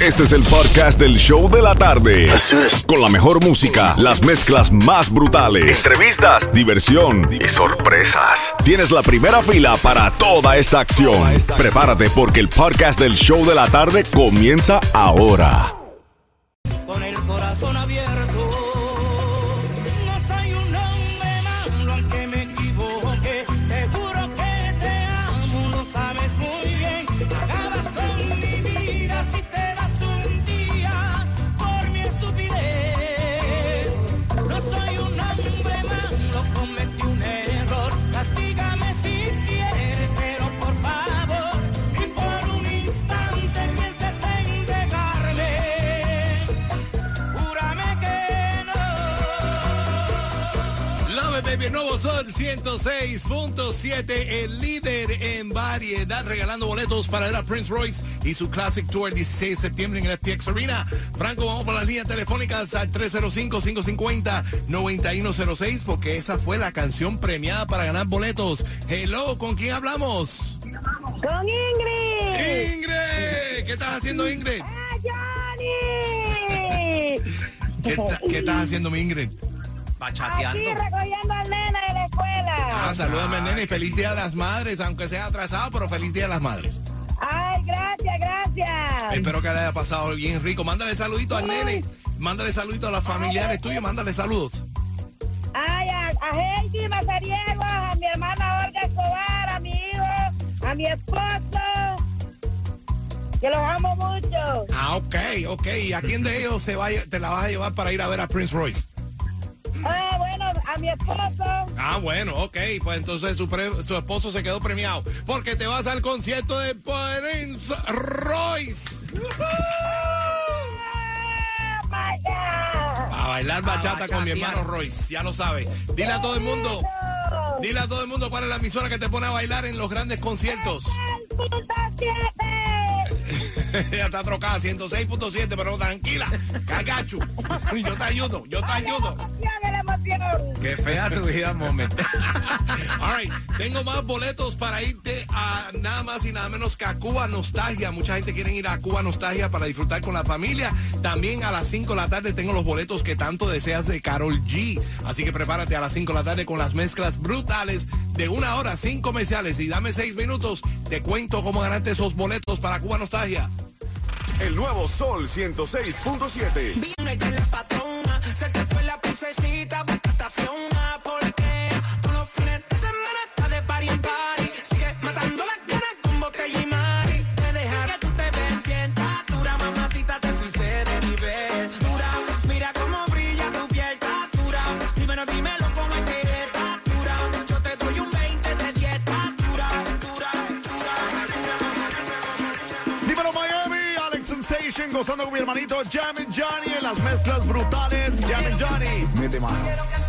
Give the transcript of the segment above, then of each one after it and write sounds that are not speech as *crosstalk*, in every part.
Este es el podcast del show de la tarde. Con la mejor música, las mezclas más brutales, entrevistas, diversión y sorpresas. Tienes la primera fila para toda esta acción. Prepárate porque el podcast del show de la tarde comienza ahora. Sol 106.7, el líder en variedad, regalando boletos para ver a Prince Royce y su Classic Tour el 16 de septiembre en el FTX Arena. Franco, vamos por las líneas telefónicas al 305-550-9106, porque esa fue la canción premiada para ganar boletos. Hello, ¿con quién hablamos? Con Ingrid. Ingrid, ¿qué estás haciendo, Ingrid? ¡Ah, Johnny! ¿Qué, ta- qué estás haciendo, mi Ingrid? Aquí recogiendo al nena de la escuela. Ah, salúdame, nene, y feliz Día de las Madres, aunque sea atrasado, pero feliz Día de las Madres. Ay, gracias, gracias. Espero que le haya pasado bien rico. Mándale saludito al nene. Mándale saludito a los familiares tuyos. Mándale saludos. Ay, a, a Heidi Mazariego, a mi hermana Olga Escobar, a mi hijo, a mi esposo, que los amo mucho. Ah, ok, ok. ¿Y a quién de ellos se va, a- te la vas a llevar para ir a ver a Prince Royce? Ah, a mi esposo. Ah, bueno, ok. Pues entonces su, pre- su esposo se quedó premiado. Porque te vas al concierto de Prince Royce. A bailar bachata con mi hermano Royce. Ya lo sabes. Dile a todo el mundo. Dile a todo el mundo cuál es la emisora que te pone a bailar en los grandes conciertos. El punto siete. ya está trocada, 106.7, pero tranquila, cagachu. Yo te ayudo, yo te ayudo. Emoción. Qué fea tu vida, moment. *laughs* All right, tengo más boletos para irte a nada más y nada menos que a Cuba Nostalgia. Mucha gente quiere ir a Cuba Nostalgia para disfrutar con la familia. También a las 5 de la tarde tengo los boletos que tanto deseas de Carol G. Así que prepárate a las 5 de la tarde con las mezclas brutales de una hora sin comerciales. Y dame 6 minutos, te cuento cómo ganarte esos boletos para Cuba Nostalgia. El nuevo Sol 106.7. gozando con mi hermanito Jam and Johnny en las mezclas brutales. Jam and Johnny, mete mano.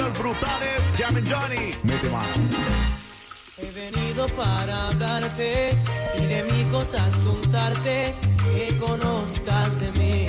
Mezclas brutales. And Johnny. Mete mano. He venido para hablarte y de mis cosas contarte que conozcas de mí.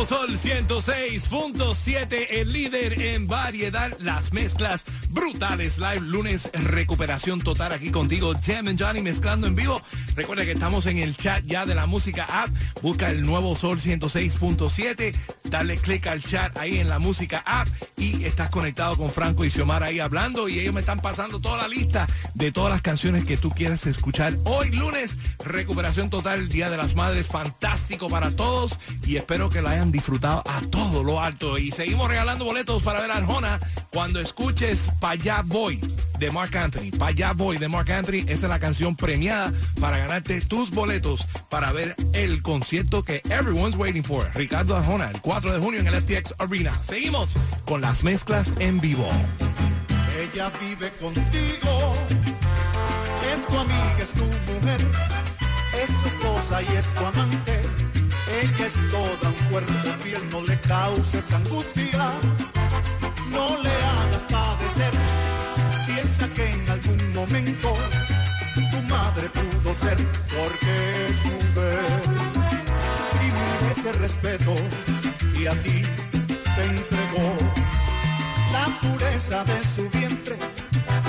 Nuevo Sol 106.7, el líder en variedad, las mezclas brutales. Live lunes, recuperación total aquí contigo, Jam and Johnny mezclando en vivo. Recuerda que estamos en el chat ya de la música app. Busca el nuevo Sol 106.7. Dale click al chat ahí en la música app y estás conectado con Franco y Xiomara ahí hablando y ellos me están pasando toda la lista de todas las canciones que tú quieras escuchar. Hoy lunes, recuperación total, Día de las Madres, fantástico para todos y espero que lo hayan disfrutado a todo lo alto. Y seguimos regalando boletos para ver a Arjona cuando escuches Pa' allá voy de Mark Anthony. Pa' allá voy de Mark Anthony. Esa es la canción premiada para ganarte tus boletos para ver el concierto que everyone's waiting for. Ricardo Arjona, el 4 de junio en el FTX Arena. Seguimos con las mezclas en vivo. Ella vive contigo, es tu amiga, es tu mujer, es tu esposa y es tu amante. Ella es toda un cuerpo fiel, no le causes angustia, no le tu madre pudo ser, porque es mujer. Y merece respeto y a ti te entregó la pureza de su vientre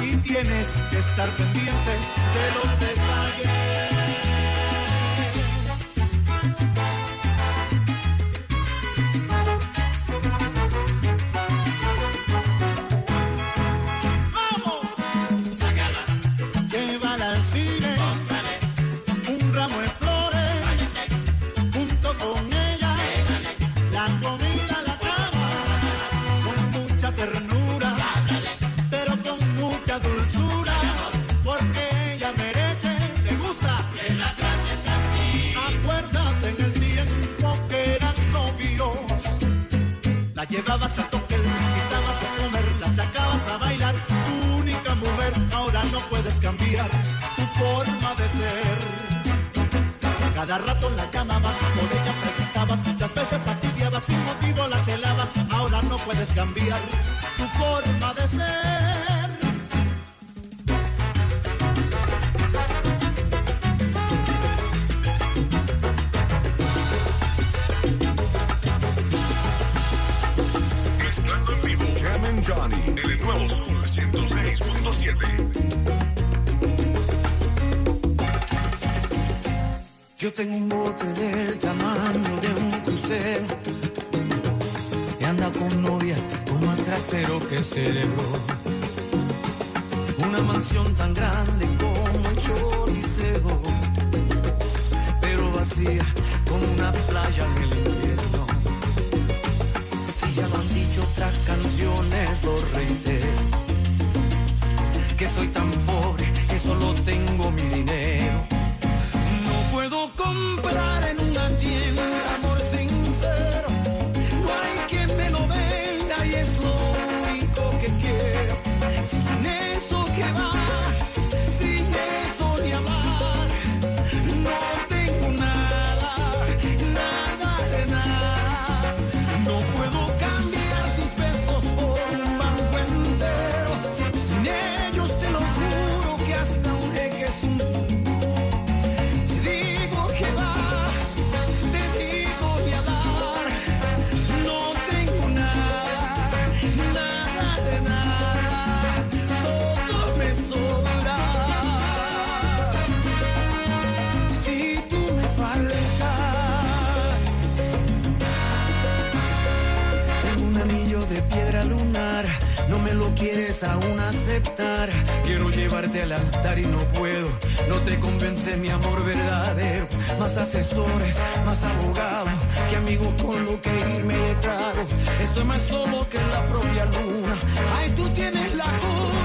y tienes que estar pendiente de los detalles. Cada rato la llamabas, por ella preguntabas, muchas veces fastidiabas, sin motivo la celabas, ahora no puedes cambiar tu forma de ser. Johnny. El nuevo Sol 106.7. Yo tengo un bote del tamaño de un crucero que anda con novias con más trasero que celebró. Una mansión tan grande como el Choliseo, pero vacía como una playa en el invierno. Si ya lo han dicho otras canciones, lo reitero. Que soy tan pobre que solo tengo mi piedra lunar. No me lo quieres aún aceptar. Quiero llevarte al altar y no puedo. No te convence mi amor verdadero. Más asesores, más abogados. Que amigos con lo que irme de trago. Estoy más solo que la propia luna. Ay, tú tienes la culpa.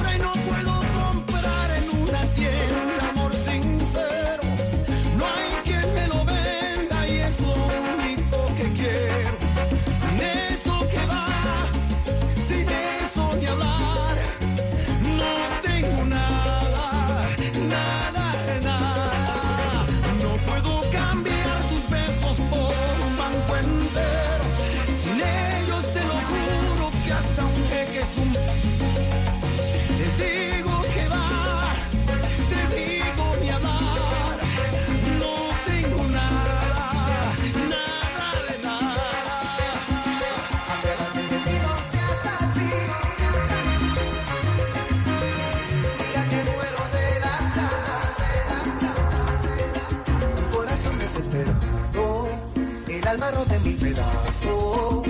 Alma rota en mil pedazos,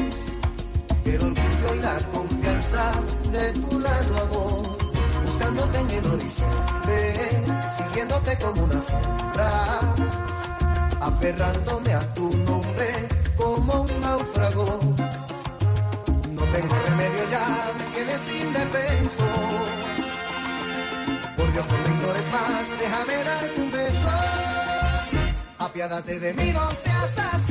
el orgullo y la confianza de tu lado amor, buscándote en el horizonte, siguiéndote como una sombra, aferrándome a tu nombre como un náufrago. No tengo remedio ya, me tienes indefenso. Por Dios, no me más, déjame darte un beso. Apiádate de mí, no seas así.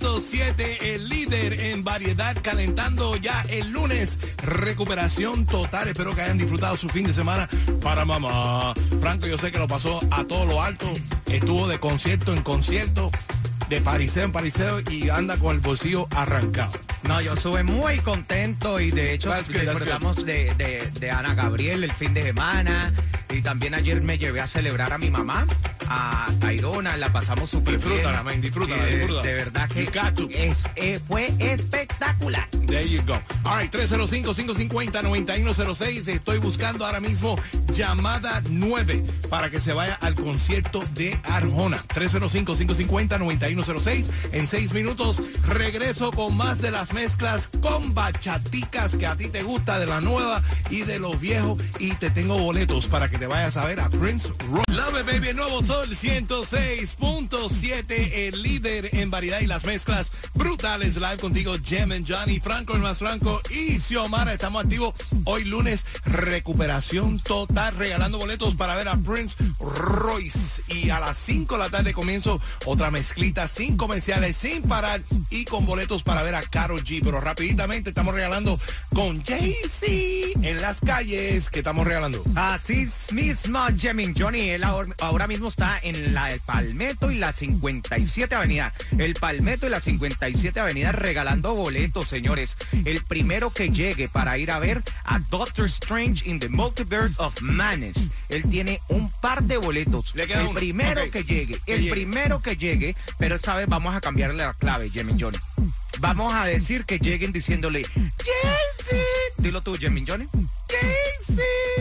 106.7, el líder en variedad, calentando ya el lunes. Recuperación total. Espero que hayan disfrutado su fin de semana para mamá. Franco, yo sé que lo pasó a todo lo alto. Estuvo de concierto en concierto, de pariseo en pariseo y anda con el bolsillo arrancado. No, yo estuve muy contento y de hecho disfrutamos de, de, de Ana Gabriel el fin de semana. Y también ayer me llevé a celebrar a mi mamá, a Tairona, la pasamos súper bien. Disfrútala, man, disfrútala, Eh, disfrútala. De verdad que es- eh, fue espectacular. There you go. All right, 305-550-9106. Estoy buscando ahora mismo llamada 9 para que se vaya al concierto de Arjona. 305-550-9106. En seis minutos regreso con más de las mezclas con bachaticas que a ti te gusta de la nueva y de los viejos. Y te tengo boletos para que te vayas a ver a Prince Roy. Love baby, el nuevo Sol 106.7, el líder en variedad y las mezclas brutales. Live contigo, Jem and Johnny, Franco el más Franco y Xiomara. Estamos activos hoy lunes, recuperación total, regalando boletos para ver a Prince Royce. Y a las 5 de la tarde comienzo otra mezclita sin comerciales, sin parar y con boletos para ver a Karol G. Pero rapiditamente estamos regalando con Jay-Z en las calles. que estamos regalando? Así mismo, Jemin Johnny, él ahora, ahora mismo está en la el Palmetto y la 57 Avenida. El Palmetto y la 57 Avenida regalando boletos, señores. El primero que llegue para ir a ver a Doctor Strange in the Multiverse of Madness. Él tiene un par de boletos. Le queda el uno. primero que llegue, Que el llegue. primero que llegue, pero esta vez vamos a cambiarle la clave, Jemin Johnny. Vamos a decir que lleguen diciéndole, Jay-Z. Dilo tú, Jemin Johnny.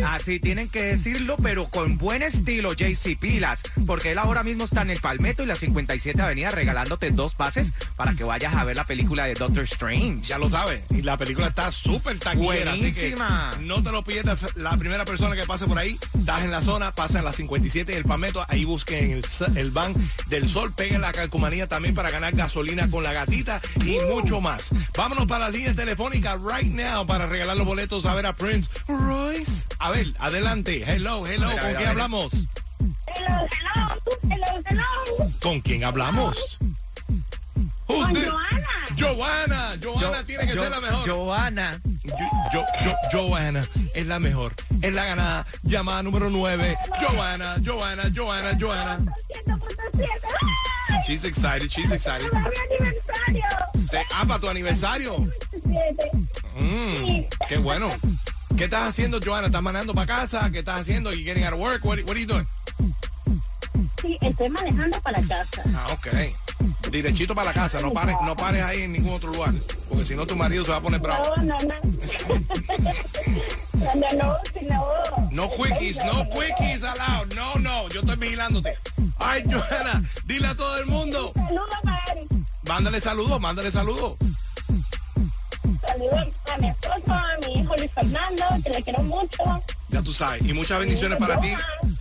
Así tienen que decirlo, pero con buen estilo, Jay-Z Pilas. Porque él ahora mismo está en el Palmetto y la 57 Avenida regalándote dos pases para que vayas a ver la película de Doctor Strange. Ya lo sabes. Y la película está súper taquillera. Así que Buenísima. no te lo pierdas. La primera persona que pase por ahí, estás en la zona, pasa en la 57 y el Palmetto. Ahí busquen el, el van del sol, peguen la calcomanía también para ganar gasolina con la gatita y mucho más. Vámonos para la línea telefónica right now para regalar los boletos a ver a Prince Royce. A ver, adelante. Hello, hello. A ver, a ¿Con quién hablamos? Hello, hello, hello, hello. ¿Con quién hablamos? Con? Joana. Joana. Joana tiene que ser la mejor. Joana. Yo, yo, yo, Joana es la mejor, es la ganada. Llamada número 9. Joana, Joana, Joana, Joana. 100.7. ¡Ay! She's excited, she's excited. ¡Para mi aniversario! Te- ah, para tu aniversario. 7. Mm, qué bueno. ¿Qué estás haciendo, Joana? ¿Estás manejando para casa? ¿Qué estás haciendo? You getting out of work? What, what are you doing? Sí, estoy manejando para casa. Ah, ok. Derechito para la casa, no pares, no pares ahí en ningún otro lugar. Porque si no, tu marido se va a poner bravo. No, no, no. No, no, no, si no. No quickies, no quickies allowed. No, no, yo estoy vigilándote. Ay, Joana, dile a todo el mundo. Saludos a Eric. Mándale saludos, mándale saludos. A mi esposo, a mi hijo Luis Fernando, que le quiero mucho. Ya tú sabes. Y muchas bendiciones para ti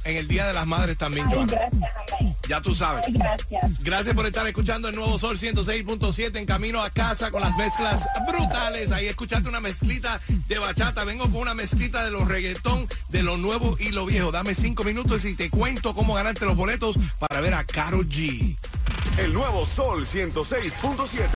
en el Día de las Madres también, Ay, Joana. gracias, amén. Ya tú sabes. Ay, gracias. Gracias por estar escuchando el nuevo Sol 106.7 en camino a casa con las mezclas brutales. Ahí escuchaste una mezclita de bachata. Vengo con una mezclita de los reggaetón, de lo nuevo y lo viejo. Dame cinco minutos y te cuento cómo ganarte los boletos para ver a Karol G. El nuevo Sol 106.7.